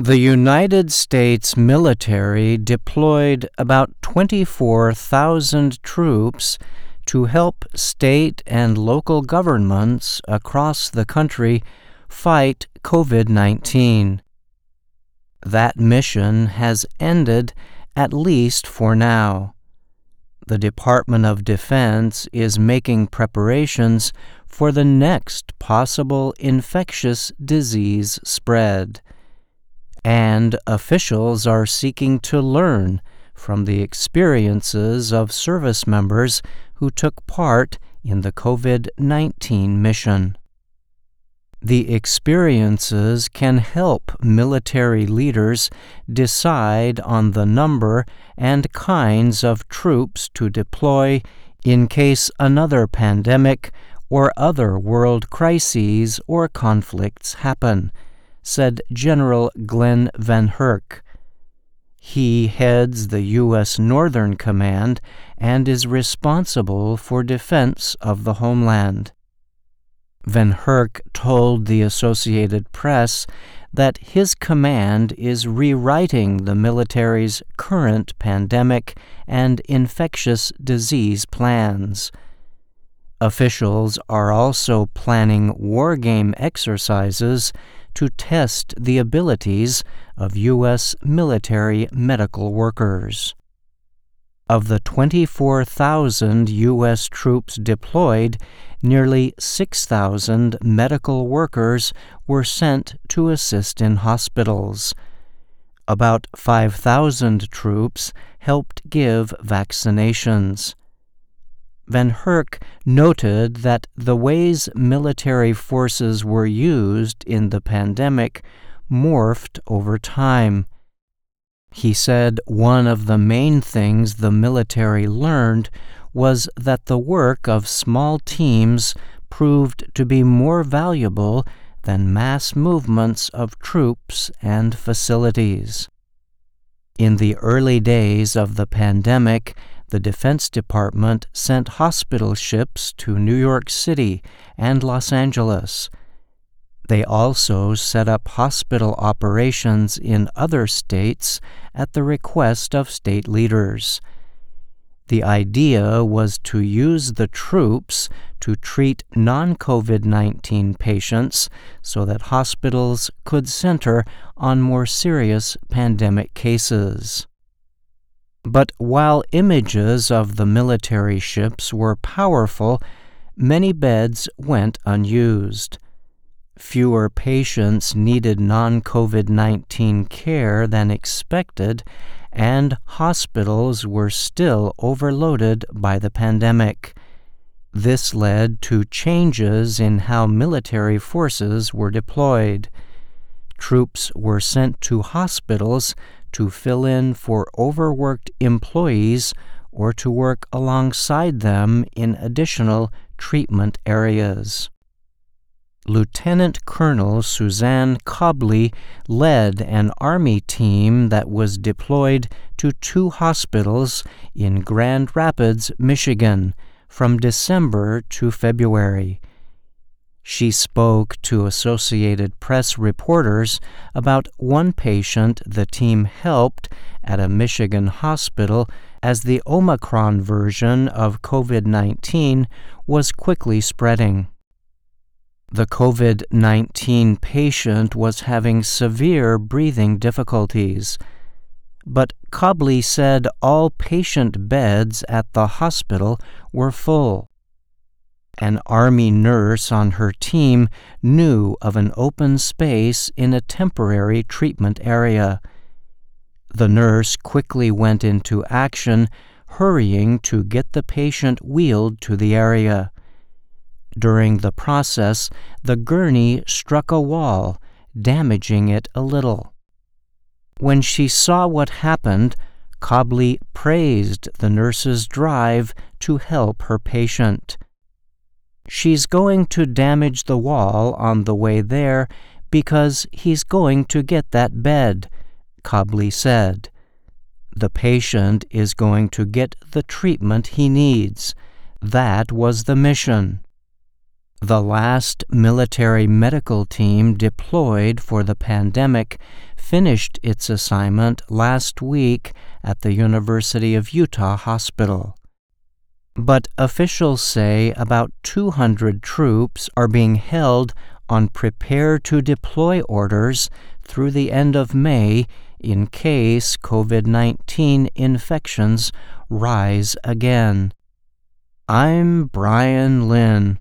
The United States military deployed about 24,000 troops to help state and local governments across the country fight COVID 19. That mission has ended, at least for now. The Department of Defense is making preparations for the next possible infectious disease spread and officials are seeking to learn from the experiences of service members who took part in the COVID 19 mission. The experiences can help military leaders decide on the number and kinds of troops to deploy in case another pandemic or other world crises or conflicts happen said General Glen VanHerck. He heads the U.S. Northern Command and is responsible for defense of the homeland. VanHerck told the Associated Press that his command is rewriting the military's current pandemic and infectious disease plans. Officials are also planning wargame exercises to test the abilities of U.S. military medical workers. Of the 24,000 U.S. troops deployed, nearly 6,000 medical workers were sent to assist in hospitals. About 5,000 troops helped give vaccinations. VanHerck noted that the ways military forces were used in the pandemic morphed over time. He said one of the main things the military learned was that the work of small teams proved to be more valuable than mass movements of troops and facilities. In the early days of the pandemic, the Defense Department sent hospital ships to New York City and Los Angeles. They also set up hospital operations in other states at the request of state leaders. The idea was to use the troops to treat non COVID 19 patients so that hospitals could center on more serious pandemic cases. But while images of the military ships were powerful, many beds went unused. Fewer patients needed non COVID 19 care than expected, and hospitals were still overloaded by the pandemic. This led to changes in how military forces were deployed. Troops were sent to hospitals to fill in for overworked employees or to work alongside them in additional treatment areas. Lieutenant Colonel Suzanne Cobley led an Army team that was deployed to two hospitals in Grand Rapids, Michigan, from December to February. She spoke to Associated Press reporters about one patient the team helped at a Michigan hospital as the Omicron version of COVID 19 was quickly spreading. The COVID 19 patient was having severe breathing difficulties, but Cobley said all patient beds at the hospital were full. An Army nurse on her team knew of an open space in a temporary treatment area. The nurse quickly went into action, hurrying to get the patient wheeled to the area. During the process, the gurney struck a wall, damaging it a little. When she saw what happened, Cobley praised the nurse's drive to help her patient. She's going to damage the wall on the way there because he's going to get that bed, Cobley said. The patient is going to get the treatment he needs. That was the mission. The last military medical team deployed for the pandemic finished its assignment last week at the University of Utah Hospital. But officials say about 200 troops are being held on prepare to deploy orders through the end of May in case COVID 19 infections rise again. I'm Bryan Lynn.